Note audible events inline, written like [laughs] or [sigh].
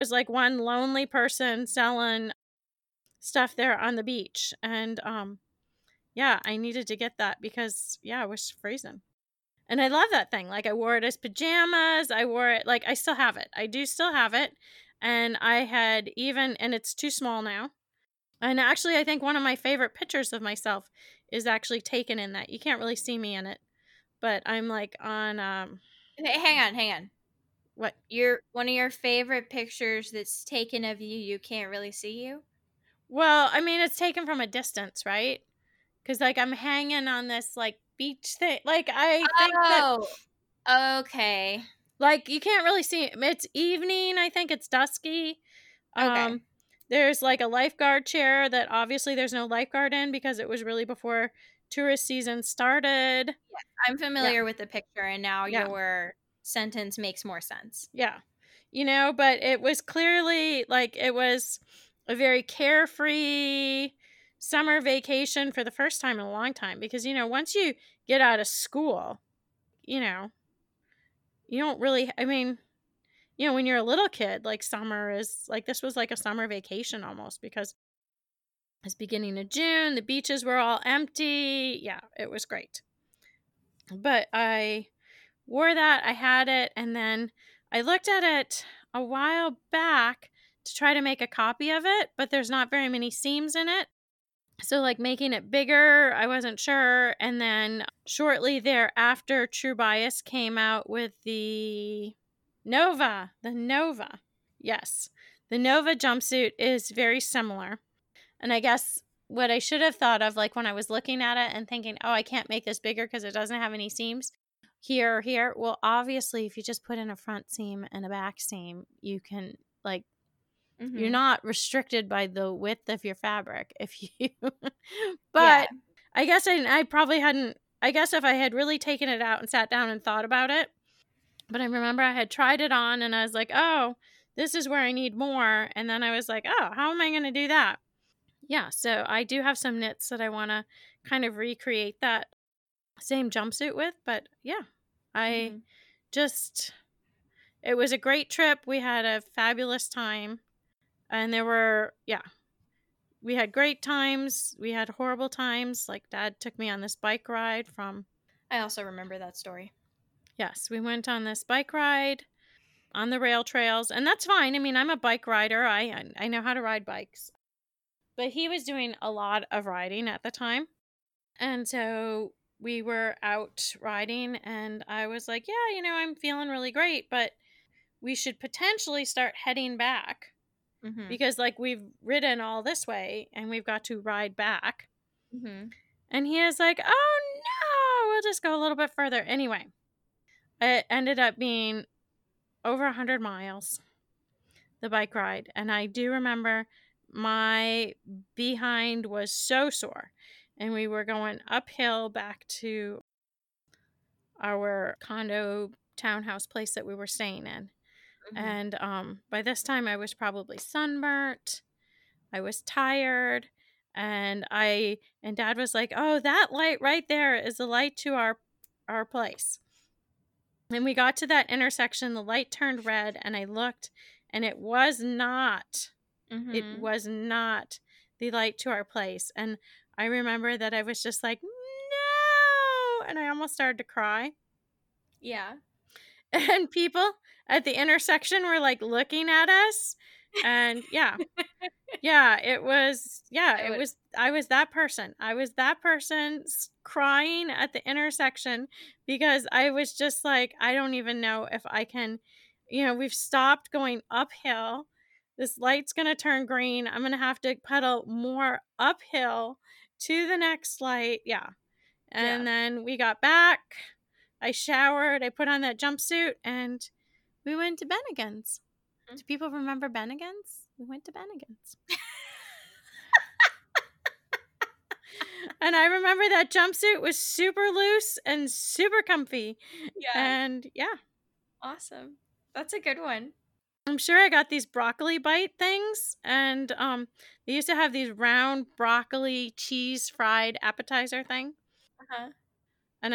There's like one lonely person selling stuff there on the beach. And um yeah, I needed to get that because yeah, it was freezing. And I love that thing. Like I wore it as pajamas. I wore it like I still have it. I do still have it. And I had even and it's too small now. And actually I think one of my favorite pictures of myself is actually taken in that. You can't really see me in it. But I'm like on um hang on, hang on. What Your one of your favorite pictures that's taken of you, you can't really see you. Well, I mean, it's taken from a distance, right? Because like I'm hanging on this like beach thing. Like I think that Oh, okay. like you can't really see it. It's evening. I think it's dusky. Okay. Um, there's like a lifeguard chair that obviously there's no lifeguard in because it was really before tourist season started. I'm familiar with the picture, and now Yeah. your sentence makes more sense. Yeah. You know, but it was clearly like it was a very carefree summer vacation for the first time in a long time because, you know, once you get out of school, you know, you don't really, I mean, you know, when you're a little kid, like summer is like this was like a summer vacation almost because it's beginning of June, the beaches were all empty. Yeah, it was great. But I wore that, I had it, and then I looked at it a while back to try to make a copy of it, but there's not very many seams in it. So, like making it bigger, I wasn't sure. And then shortly thereafter, True Bias came out with the Nova. The Nova. Yes. The Nova jumpsuit is very similar. And I guess what I should have thought of, like when I was looking at it and thinking, oh, I can't make this bigger because it doesn't have any seams here here. Well, obviously, if you just put in a front seam and a back seam, you can, like, Mm-hmm. you're not restricted by the width of your fabric if [laughs] you but Yeah. i guess I, I probably hadn't i guess if i had really taken it out and sat down and thought about it but i remember i had tried it on and i was like oh this is where i need more and then i was like oh how am i going to do that yeah so i do have some knits that i want to kind of recreate that same jumpsuit with but yeah i Mhm. just it was a great trip. We had a fabulous time and there were yeah we had great times. We had horrible times. Like dad took me on this bike ride from I also remember that story. yes we went on this bike ride on the rail trails and that's fine. I mean i'm a bike rider. I i know how to ride bikes. But he was doing a lot of riding at the time. And so we were out riding and i was like yeah you know i'm feeling really great but we should potentially start heading back Mm-hmm. because like we've ridden all this way and we've got to ride back Mm-hmm. and he is like oh no we'll just go a little bit further anyway it ended up being over a 100 miles the bike ride and i do remember my behind was so sore and we were going uphill back to our condo townhouse place that we were staying in Mm-hmm. and um, by this time, I was probably sunburnt. I was tired. And I and dad was like, Oh, that light right there is the light to our our place. And we got to that intersection, the light turned red, and I looked, and it was not, Mhm. it was not the light to our place. And I remember that I was just like, No, and I almost started to cry. yeah. [laughs] and people at the intersection were like looking at us and yeah [laughs] yeah it was yeah it was i was that person i was that person crying at the intersection because i was just like i don't even know if i can you know we've stopped going uphill this light's going to turn green i'm going to have to pedal more uphill to the next light yeah and then we got back I showered, I put on that jumpsuit, and we went to Bennigan's. Mhm. Do people remember Bennigan's? We went to Bennigan's. [laughs] and I remember that jumpsuit was super loose and super comfy. Yeah. And yeah, awesome. That's a good one. I'm sure I got these broccoli bite things. And um, they used to have these round broccoli cheese fried appetizer thing. Uh-huh.